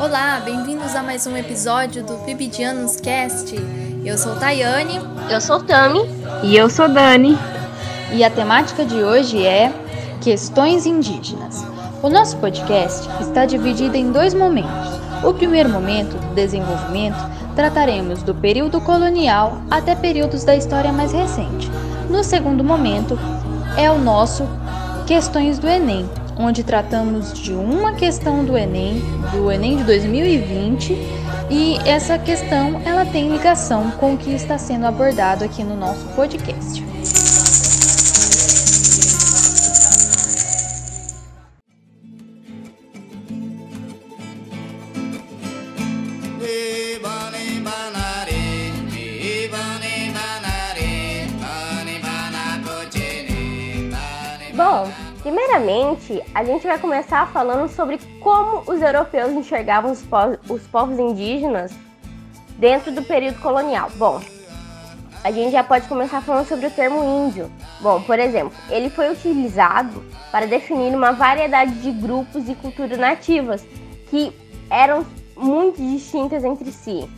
Olá, bem-vindos a mais um episódio do Bibidianos Cast. Eu sou Tayane. Eu sou Tami. E eu sou Dani. E a temática de hoje é Questões Indígenas. O nosso podcast está dividido em dois momentos. O primeiro momento, do desenvolvimento, trataremos do período colonial até períodos da história mais recente. No segundo momento, é o nosso Questões do Enem, onde tratamos de uma questão do Enem, do Enem de 2020, e essa questão ela tem ligação com o que está sendo abordado aqui no nosso podcast. Primeiramente, a gente vai começar falando sobre como os europeus enxergavam os, os povos indígenas dentro do período colonial. Bom, a gente já pode começar falando sobre o termo índio. Bom, por exemplo, ele foi utilizado para definir uma variedade de grupos e culturas nativas que eram muito distintas entre si.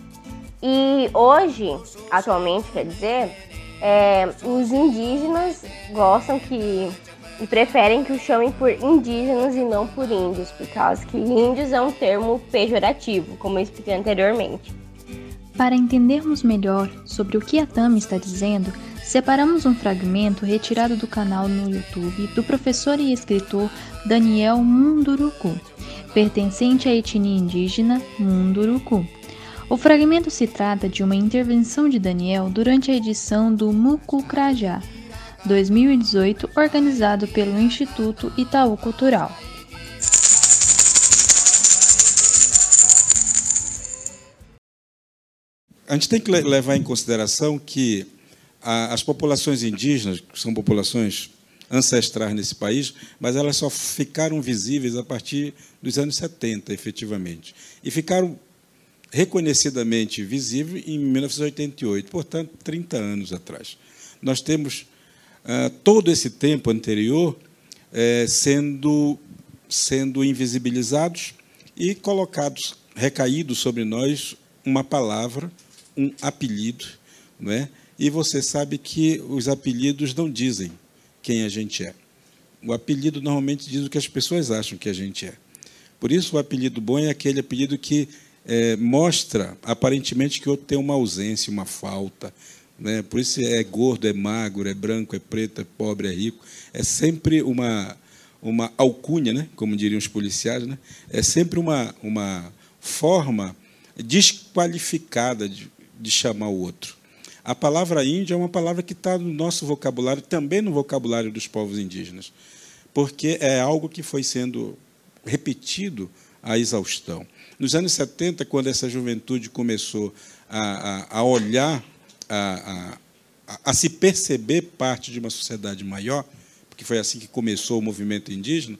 E hoje, atualmente, quer dizer, é, os indígenas gostam que e preferem que o chamem por indígenas e não por índios, por causa que índios é um termo pejorativo, como eu expliquei anteriormente. Para entendermos melhor sobre o que a Tami está dizendo, separamos um fragmento retirado do canal no YouTube do professor e escritor Daniel Munduruku, pertencente à etnia indígena Munduruku. O fragmento se trata de uma intervenção de Daniel durante a edição do Mucucrajá, 2018, organizado pelo Instituto Itaú Cultural. A gente tem que levar em consideração que as populações indígenas, que são populações ancestrais nesse país, mas elas só ficaram visíveis a partir dos anos 70, efetivamente. E ficaram reconhecidamente visíveis em 1988, portanto, 30 anos atrás. Nós temos todo esse tempo anterior eh, sendo, sendo invisibilizados e colocados, recaídos sobre nós uma palavra, um apelido, não é? E você sabe que os apelidos não dizem quem a gente é. O apelido normalmente diz o que as pessoas acham que a gente é. Por isso, o apelido bom é aquele apelido que é, mostra, aparentemente, que o outro tem uma ausência, uma falta, né? Por isso é gordo, é magro, é branco, é preto, é pobre, é rico. É sempre uma, uma alcunha, né? como diriam os policiais, né? é sempre uma, uma forma desqualificada de, de chamar o outro. A palavra índio é uma palavra que está no nosso vocabulário, também no vocabulário dos povos indígenas, porque é algo que foi sendo repetido à exaustão. Nos anos 70, quando essa juventude começou a, a, a olhar a, a, a, se perceber parte de uma sociedade maior, porque foi assim que começou o movimento indígena,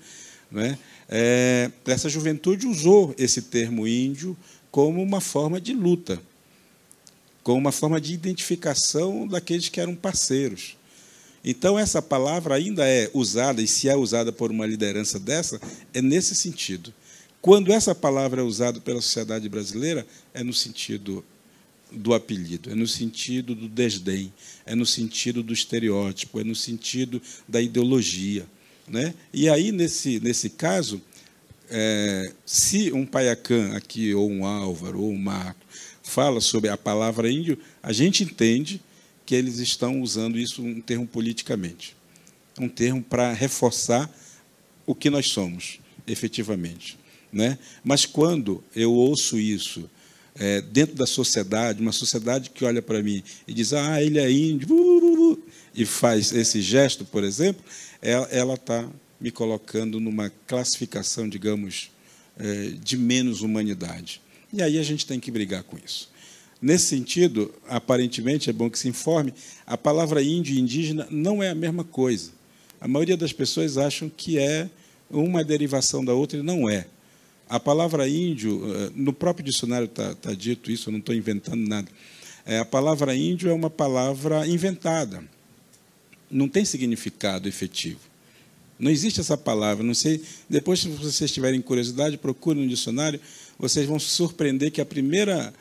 né? é, essa juventude usou esse termo índio como uma forma de luta, como uma forma de identificação daqueles que eram parceiros. Então, essa palavra ainda é usada, e se é usada por uma liderança dessa, é nesse sentido. Quando essa palavra é usada pela sociedade brasileira, é no sentido do apelido, é no sentido do desdém, é no sentido do estereótipo, é no sentido da ideologia. Né? E aí, nesse, nesse caso, é, se um paiacã aqui, ou um Álvaro, ou um Marco, fala sobre a palavra índio, a gente entende que eles estão usando isso um termo politicamente. Um termo para reforçar o que nós somos, efetivamente. Né? Mas quando eu ouço isso é, dentro da sociedade, uma sociedade que olha para mim e diz, ah, ele é índio, uh, uh, uh", e faz esse gesto, por exemplo, ela está me colocando numa classificação, digamos, é, de menos humanidade. E aí a gente tem que brigar com isso. Nesse sentido, aparentemente, é bom que se informe, a palavra índio e indígena não é a mesma coisa. A maioria das pessoas acham que é uma derivação da outra e não é. A palavra índio, eh, no próprio dicionário está tá dito isso, eu não estou inventando nada. É, a palavra índio é uma palavra inventada. Não tem significado efetivo. Não existe essa palavra. Não sei. Depois, se vocês tiverem curiosidade, procurem no dicionário. Vocês vão se surpreender que a primeira,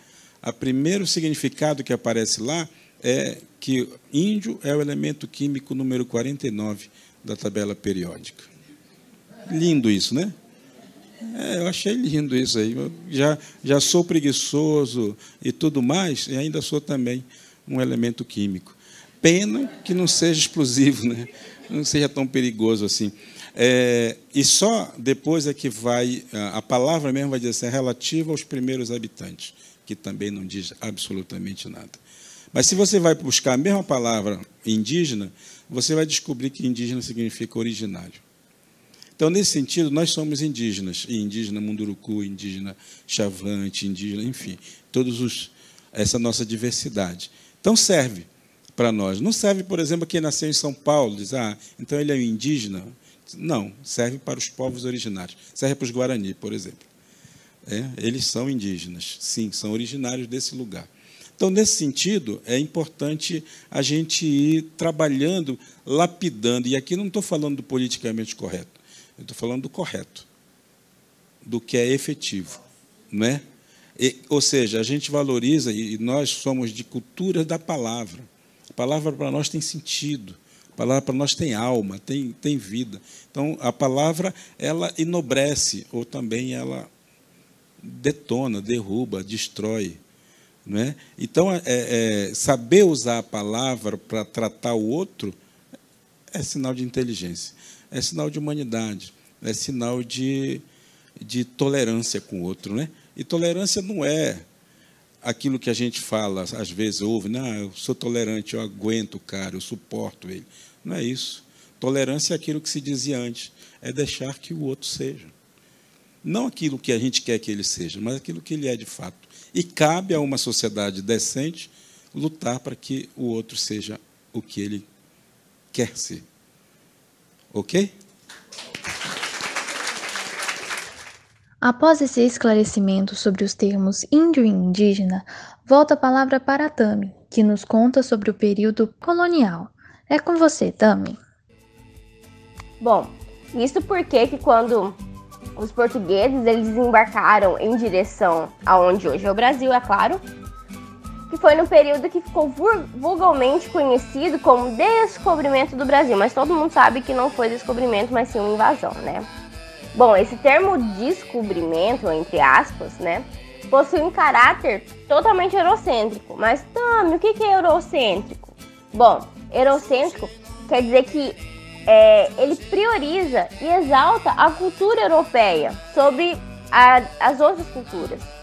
a primeiro significado que aparece lá é que índio é o elemento químico número 49 da tabela periódica. Lindo isso, né? É, eu achei lindo isso aí. Eu já, já sou preguiçoso e tudo mais, e ainda sou também um elemento químico. Pena que não seja explosivo, né? não seja tão perigoso assim. É, e só depois é que vai, a palavra mesmo vai dizer assim, é relativa aos primeiros habitantes, que também não diz absolutamente nada. Mas se você vai buscar a mesma palavra indígena, você vai descobrir que indígena significa originário. Então, nesse sentido, nós somos indígenas, indígena munduruku, indígena chavante, indígena, enfim, todos os essa nossa diversidade. Então serve para nós. Não serve, por exemplo, quem nasceu em São Paulo, diz, ah, então ele é indígena. Não, serve para os povos originários. Serve para os Guarani, por exemplo. É, eles são indígenas, sim, são originários desse lugar. Então, nesse sentido, é importante a gente ir trabalhando, lapidando. E aqui não estou falando do politicamente correto. Eu estou falando do correto, do que é efetivo, não é? E, ou seja, a gente valoriza e nós somos de cultura da palavra. A palavra para nós tem sentido. A palavra para nós tem alma, tem, tem vida. Então, a palavra ela enobrece ou também ela detona, derruba, destrói. Não é? Então, é, é, saber usar a palavra para tratar o outro é sinal de inteligência é sinal de humanidade, é sinal de, de tolerância com o outro. Né? E tolerância não é aquilo que a gente fala, às vezes ouve, não, eu sou tolerante, eu aguento o cara, eu suporto ele. Não é isso. Tolerância é aquilo que se dizia antes, é deixar que o outro seja. Não aquilo que a gente quer que ele seja, mas aquilo que ele é de fato. E cabe a uma sociedade decente lutar para que o outro seja o que ele quer ser. Ok? Após esse esclarecimento sobre os termos índio e indígena, volta a palavra para a Tami, que nos conta sobre o período colonial. É com você, Tami. Bom, isso porque que quando os portugueses eles desembarcaram em direção aonde hoje é o Brasil, é claro, que foi no período que ficou vulgarmente conhecido como descobrimento do Brasil, mas todo mundo sabe que não foi descobrimento, mas sim uma invasão, né? Bom, esse termo descobrimento, entre aspas, né, possui um caráter totalmente eurocêntrico. Mas, Tami, o que é eurocêntrico? Bom, eurocêntrico quer dizer que é, ele prioriza e exalta a cultura europeia sobre a, as outras culturas.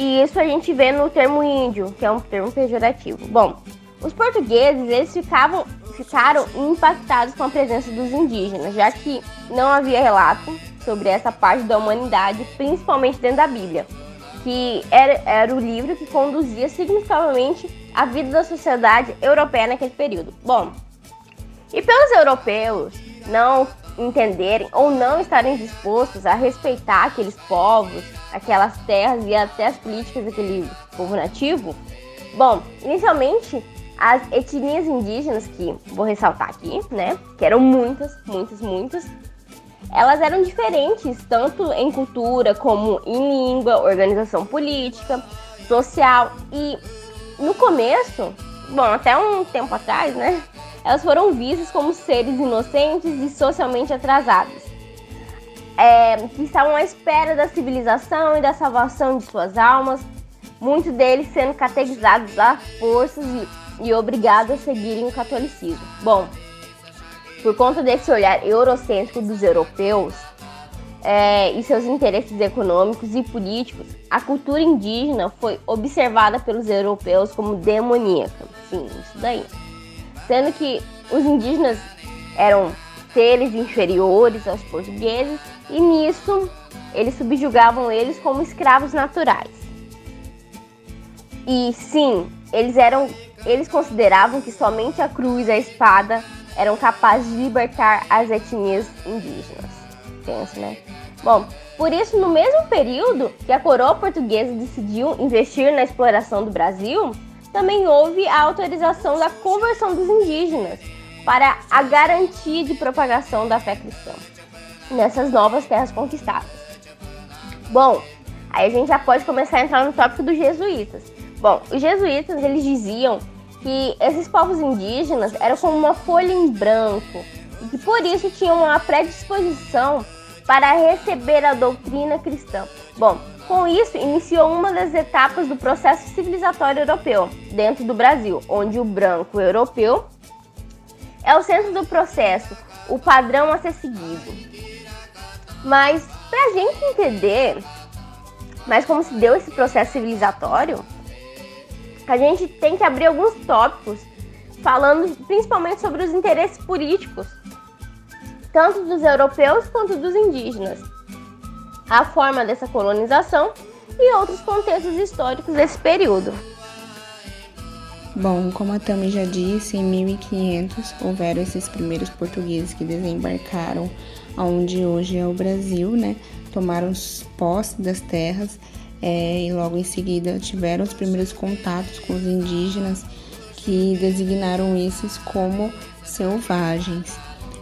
E isso a gente vê no termo índio, que é um termo pejorativo. Bom, os portugueses eles ficavam, ficaram impactados com a presença dos indígenas, já que não havia relato sobre essa parte da humanidade, principalmente dentro da Bíblia, que era, era o livro que conduzia significativamente a vida da sociedade europeia naquele período. Bom, e pelos europeus não entenderem ou não estarem dispostos a respeitar aqueles povos, aquelas terras e até as políticas daquele povo nativo? Bom, inicialmente as etnias indígenas, que vou ressaltar aqui, né, que eram muitas, muitas, muitas, elas eram diferentes tanto em cultura como em língua, organização política, social e no começo, bom, até um tempo atrás, né, elas foram vistas como seres inocentes e socialmente atrasados é, que estavam à espera da civilização e da salvação de suas almas, muitos deles sendo catequizados a forças e, e obrigados a seguirem o catolicismo. Bom, por conta desse olhar eurocêntrico dos europeus é, e seus interesses econômicos e políticos, a cultura indígena foi observada pelos europeus como demoníaca. Sim, isso daí. Sendo que os indígenas eram seres inferiores aos portugueses e nisso eles subjugavam eles como escravos naturais. E sim, eles eram eles consideravam que somente a cruz e a espada eram capazes de libertar as etnias indígenas. Pensa, né? Bom, por isso, no mesmo período que a coroa portuguesa decidiu investir na exploração do Brasil, também houve a autorização da conversão dos indígenas para a garantia de propagação da fé cristã nessas novas terras conquistadas. Bom, aí a gente já pode começar a entrar no tópico dos jesuítas. Bom, os jesuítas eles diziam que esses povos indígenas eram como uma folha em branco e que por isso tinham uma predisposição para receber a doutrina cristã. Bom, com isso iniciou uma das etapas do processo civilizatório europeu dentro do Brasil, onde o branco europeu é o centro do processo, o padrão a ser seguido. Mas para a gente entender mais como se deu esse processo civilizatório, a gente tem que abrir alguns tópicos falando principalmente sobre os interesses políticos, tanto dos europeus quanto dos indígenas, a forma dessa colonização e outros contextos históricos desse período. Bom, como a Tami já disse, em 1500 houveram esses primeiros portugueses que desembarcaram onde hoje é o Brasil, né? Tomaram posse das terras é, e logo em seguida tiveram os primeiros contatos com os indígenas que designaram esses como selvagens.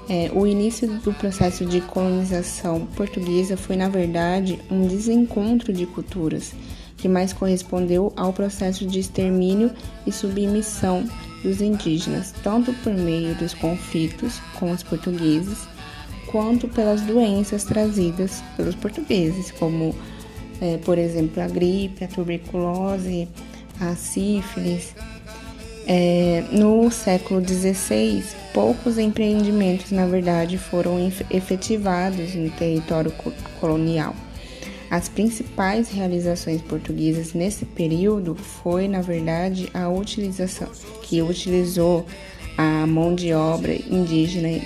É, o início do processo de colonização portuguesa foi, na verdade, um desencontro de culturas, que mais correspondeu ao processo de extermínio e submissão dos indígenas, tanto por meio dos conflitos com os portugueses, quanto pelas doenças trazidas pelos portugueses, como é, por exemplo, a gripe, a tuberculose, a sífilis. É, no século XVI, poucos empreendimentos, na verdade, foram efetivados no território colonial. As principais realizações portuguesas nesse período foi, na verdade, a utilização, que utilizou a mão de obra indígena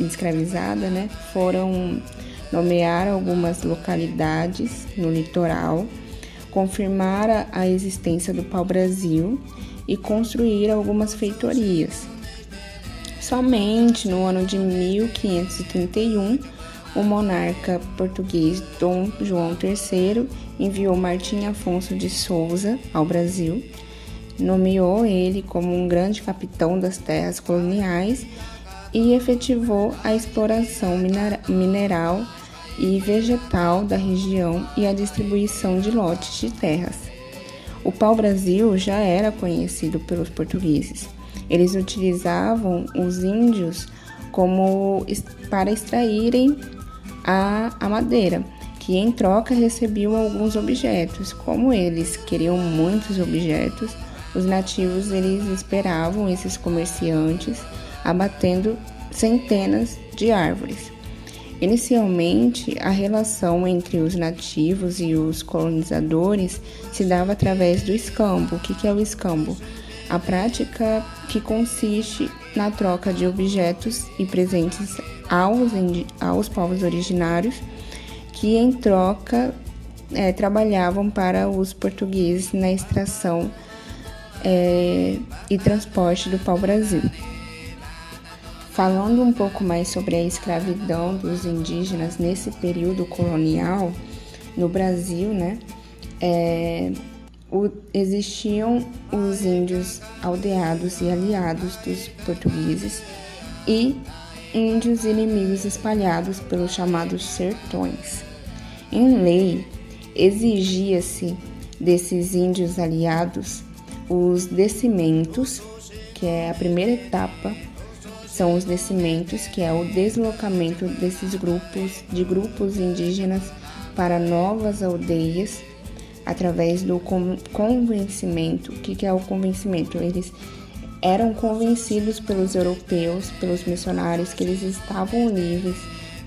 escravizada, né? Foram nomear algumas localidades no litoral, confirmar a existência do pau-brasil e construir algumas feitorias. Somente no ano de 1531, o monarca português Dom João III enviou Martim Afonso de Souza ao Brasil, nomeou ele como um grande capitão das terras coloniais e efetivou a exploração mineral e vegetal da região e a distribuição de lotes de terras. O pau-brasil já era conhecido pelos portugueses. Eles utilizavam os índios como para extraírem a, a madeira, que em troca recebiam alguns objetos. Como eles queriam muitos objetos, os nativos eles esperavam esses comerciantes abatendo centenas de árvores. Inicialmente, a relação entre os nativos e os colonizadores se dava através do escambo. O que é o escambo? A prática que consiste na troca de objetos e presentes aos, aos povos originários, que em troca é, trabalhavam para os portugueses na extração é, e transporte do pau-brasil. Falando um pouco mais sobre a escravidão dos indígenas nesse período colonial no Brasil, né? É, o, existiam os índios aldeados e aliados dos portugueses e índios inimigos espalhados pelos chamados sertões. Em lei, exigia-se desses índios aliados os descimentos, que é a primeira etapa são os descimentos, que é o deslocamento desses grupos de grupos indígenas para novas aldeias através do convencimento. O que é o convencimento? Eles eram convencidos pelos europeus, pelos missionários, que eles estavam livres,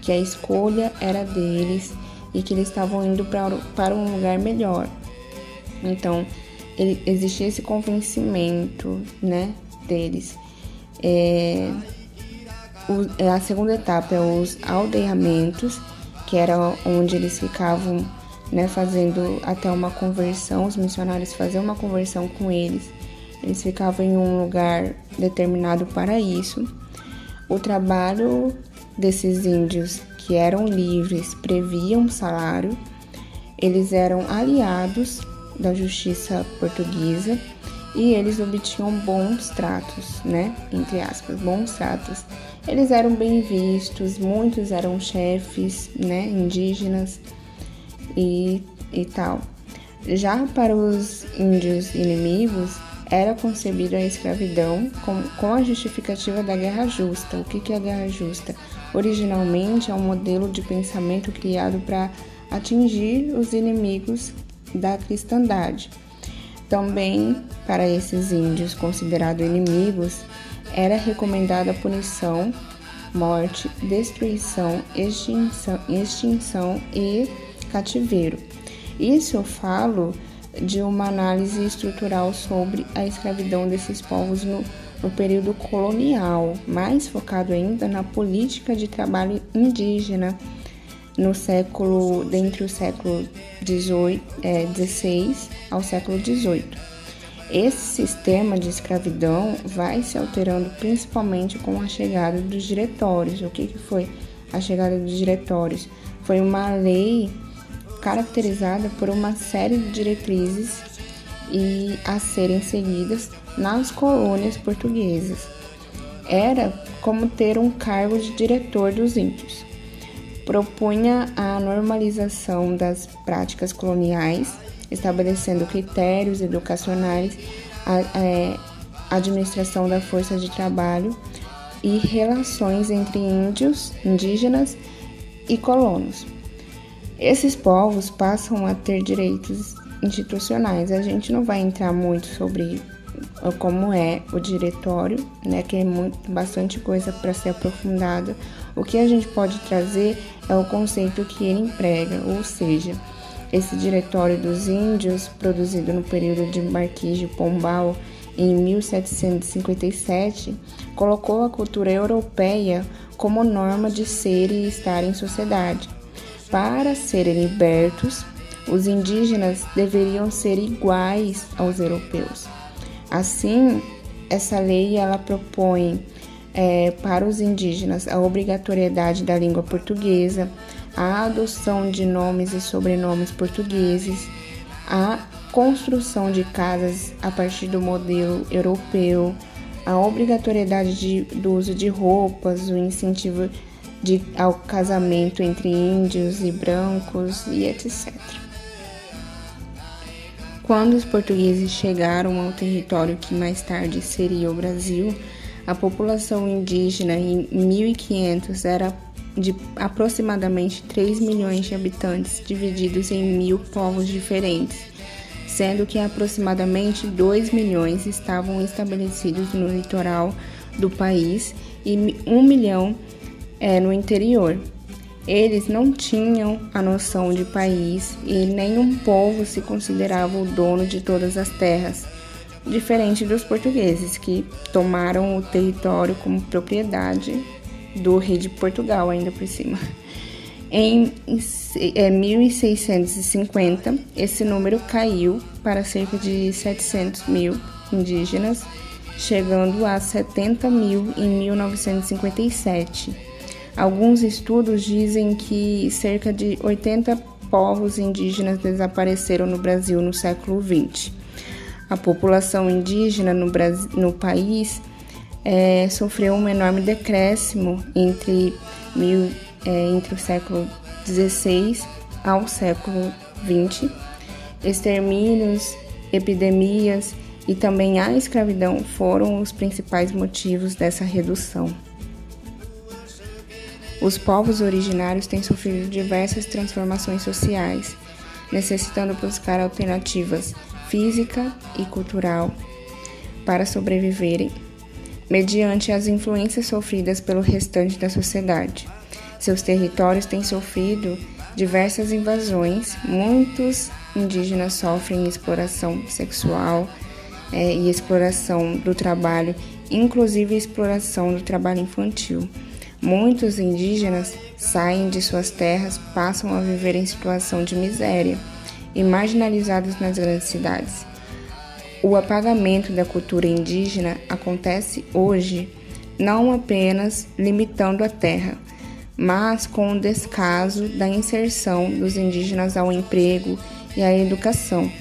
que a escolha era deles e que eles estavam indo para um lugar melhor. Então, ele, existia esse convencimento, né, deles. É, é, a segunda etapa é os aldeamentos, que era onde eles ficavam né, fazendo até uma conversão, os missionários faziam uma conversão com eles. Eles ficavam em um lugar determinado para isso. O trabalho desses índios que eram livres previam salário. Eles eram aliados da justiça portuguesa e eles obtinham bons tratos, né? Entre aspas, bons tratos. Eles eram bem vistos, muitos eram chefes, né? Indígenas e, e tal. Já para os índios inimigos, era concebida a escravidão com, com a justificativa da guerra justa. O que, que é a guerra justa? Originalmente é um modelo de pensamento criado para atingir os inimigos da cristandade. Também, para esses índios considerados inimigos, era recomendada a punição, morte, destruição, extinção, extinção e cativeiro. Isso eu falo de uma análise estrutural sobre a escravidão desses povos no, no período colonial, mais focado ainda na política de trabalho indígena no século, dentre o século XVI é, ao século XVIII. Esse sistema de escravidão vai se alterando principalmente com a chegada dos diretórios. O que, que foi a chegada dos diretórios? Foi uma lei caracterizada por uma série de diretrizes e a serem seguidas nas colônias portuguesas. Era como ter um cargo de diretor dos índios propunha a normalização das práticas coloniais, estabelecendo critérios educacionais, a, a é, administração da força de trabalho e relações entre índios, indígenas e colonos. Esses povos passam a ter direitos institucionais. A gente não vai entrar muito sobre como é o diretório, né, que é muito, bastante coisa para ser aprofundada. O que a gente pode trazer é o conceito que ele emprega, ou seja, esse diretório dos índios, produzido no período de Marquês de Pombal em 1757, colocou a cultura europeia como norma de ser e estar em sociedade. Para serem libertos, os indígenas deveriam ser iguais aos europeus. Assim, essa lei ela propõe é, para os indígenas a obrigatoriedade da língua portuguesa, a adoção de nomes e sobrenomes portugueses, a construção de casas a partir do modelo europeu, a obrigatoriedade de, do uso de roupas, o incentivo de, ao casamento entre índios e brancos e etc. Quando os portugueses chegaram ao território que mais tarde seria o Brasil, a população indígena em 1500 era de aproximadamente 3 milhões de habitantes, divididos em mil povos diferentes, sendo que aproximadamente 2 milhões estavam estabelecidos no litoral do país e 1 milhão é, no interior. Eles não tinham a noção de país e nenhum povo se considerava o dono de todas as terras, diferente dos portugueses, que tomaram o território como propriedade do rei de Portugal, ainda por cima. Em 1650, é, esse número caiu para cerca de 700 mil indígenas, chegando a 70 mil em 1957. Alguns estudos dizem que cerca de 80 povos indígenas desapareceram no Brasil no século XX. A população indígena no, Brasil, no país é, sofreu um enorme decréscimo entre, mil, é, entre o século XVI ao século XX. Extermínios, epidemias e também a escravidão foram os principais motivos dessa redução. Os povos originários têm sofrido diversas transformações sociais, necessitando buscar alternativas física e cultural para sobreviverem, mediante as influências sofridas pelo restante da sociedade. Seus territórios têm sofrido diversas invasões, muitos indígenas sofrem exploração sexual é, e exploração do trabalho, inclusive exploração do trabalho infantil. Muitos indígenas saem de suas terras, passam a viver em situação de miséria e marginalizados nas grandes cidades. O apagamento da cultura indígena acontece hoje não apenas limitando a terra, mas com o descaso da inserção dos indígenas ao emprego e à educação.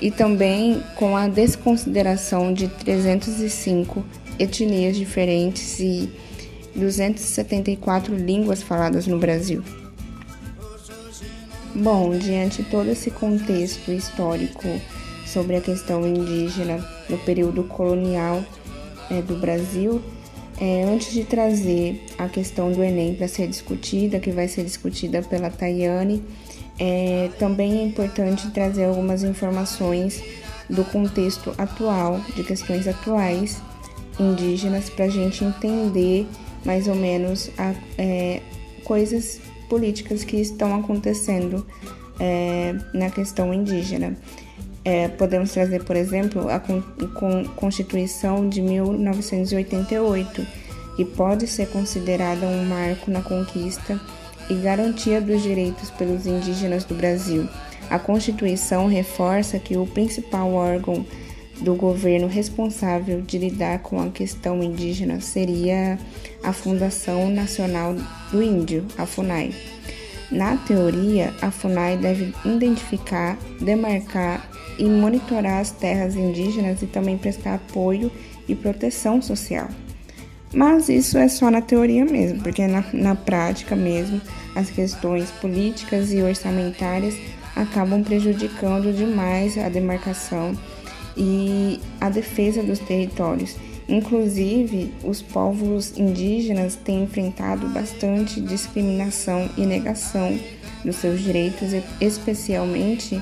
e também com a desconsideração de 305 etnias diferentes e 274 línguas faladas no Brasil. Bom, diante de todo esse contexto histórico sobre a questão indígena no período colonial é, do Brasil, é, antes de trazer a questão do Enem para ser discutida, que vai ser discutida pela Tayane, é, também é importante trazer algumas informações do contexto atual, de questões atuais indígenas, para a gente entender mais ou menos a, é, coisas políticas que estão acontecendo é, na questão indígena. É, podemos trazer, por exemplo, a Constituição de 1988, que pode ser considerada um marco na conquista e garantia dos direitos pelos indígenas do Brasil. A Constituição reforça que o principal órgão do governo responsável de lidar com a questão indígena seria a Fundação Nacional do Índio, a FUNAI. Na teoria, a FUNAI deve identificar, demarcar e monitorar as terras indígenas e também prestar apoio e proteção social. Mas isso é só na teoria mesmo, porque na, na prática mesmo as questões políticas e orçamentárias acabam prejudicando demais a demarcação e a defesa dos territórios. Inclusive, os povos indígenas têm enfrentado bastante discriminação e negação dos seus direitos, especialmente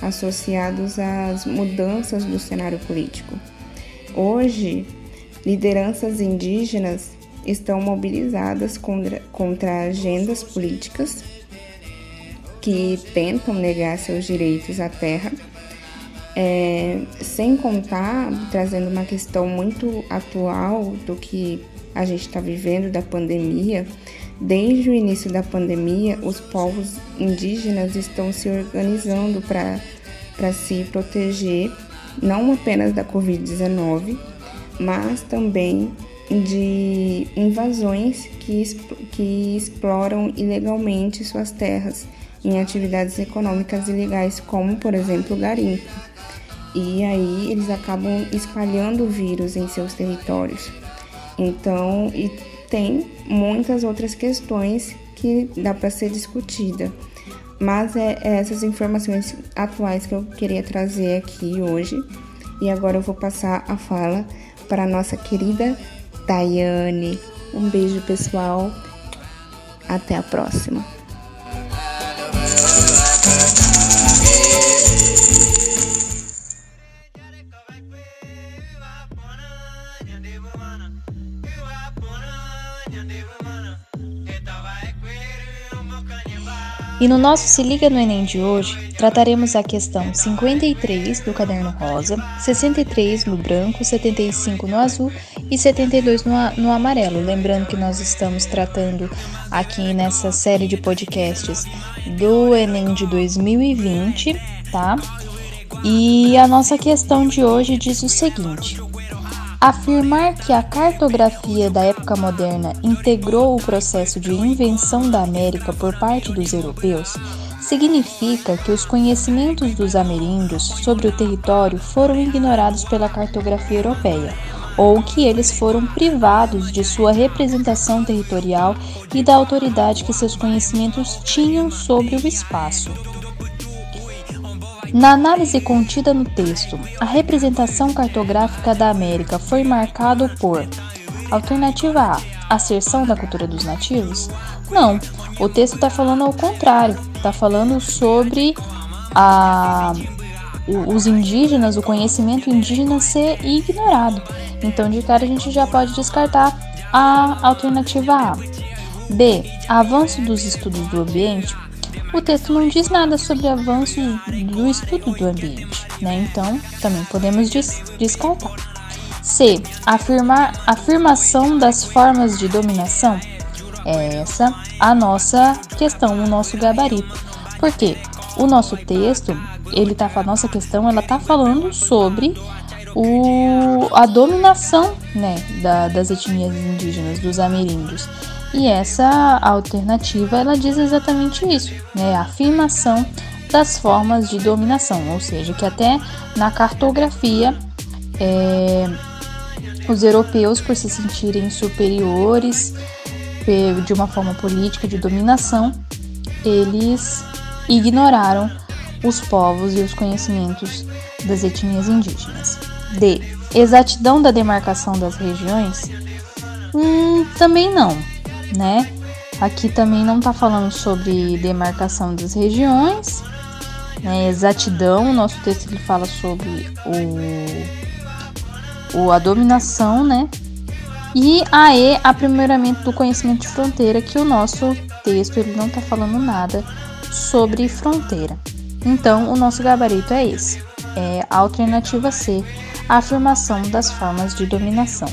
associados às mudanças do cenário político. Hoje, lideranças indígenas estão mobilizadas contra, contra agendas políticas que tentam negar seus direitos à terra, é, sem contar, trazendo uma questão muito atual do que a gente está vivendo da pandemia. Desde o início da pandemia, os povos indígenas estão se organizando para se proteger, não apenas da Covid-19, mas também de invasões que, que exploram ilegalmente suas terras em atividades econômicas ilegais, como, por exemplo, o garimpo. E aí eles acabam espalhando o vírus em seus territórios. Então, e tem muitas outras questões que dá para ser discutida. Mas é, é essas informações atuais que eu queria trazer aqui hoje. E agora eu vou passar a fala para a nossa querida Daiane. Um beijo, pessoal. Até a próxima. E no nosso Se Liga no Enem de hoje, trataremos a questão 53 do caderno rosa, 63 no branco, 75 no azul e 72 no, no amarelo. Lembrando que nós estamos tratando aqui nessa série de podcasts do Enem de 2020, tá? E a nossa questão de hoje diz o seguinte: Afirmar que a cartografia da época moderna integrou o processo de invenção da América por parte dos europeus significa que os conhecimentos dos ameríndios sobre o território foram ignorados pela cartografia europeia, ou que eles foram privados de sua representação territorial e da autoridade que seus conhecimentos tinham sobre o espaço. Na análise contida no texto, a representação cartográfica da América foi marcada por Alternativa A, asserção da cultura dos nativos? Não, o texto está falando ao contrário, está falando sobre a, os indígenas, o conhecimento indígena ser ignorado. Então, de cara, a gente já pode descartar a alternativa A. B. Avanço dos estudos do ambiente o texto não diz nada sobre avanços do estudo do ambiente, né? Então, também podemos des descartar. C. Afirmar, afirmação das formas de dominação. É essa a nossa questão, o nosso gabarito. Porque o nosso texto, ele tá a nossa questão, ela tá falando sobre o, a dominação, né, da, das etnias indígenas, dos ameríndios. E essa alternativa ela diz exatamente isso, né? A afirmação das formas de dominação, ou seja, que até na cartografia é, os europeus, por se sentirem superiores de uma forma política de dominação, eles ignoraram os povos e os conhecimentos das etnias indígenas. D. Exatidão da demarcação das regiões? Hum, também não, né? Aqui também não está falando sobre demarcação das regiões, né? exatidão. O nosso texto ele fala sobre o, o, a dominação, né? E a E, aprimoramento do conhecimento de fronteira, que o nosso texto ele não está falando nada sobre fronteira. Então, o nosso gabarito é esse. É a alternativa C, a afirmação das formas de dominação.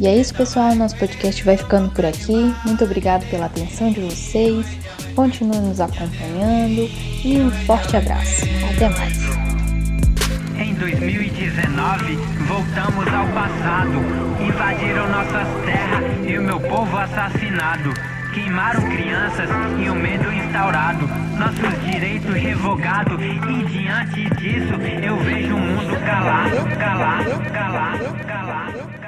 E é isso, pessoal. Nosso podcast vai ficando por aqui. Muito obrigado pela atenção de vocês. Continue nos acompanhando e um forte abraço. Até mais. Em 2019, voltamos ao passado. Invadiram nossas terras e o meu povo assassinado. Queimaram crianças e o medo instaurado, nossos direitos revogados. E diante disso, eu vejo o mundo calado, calado, calado, calado.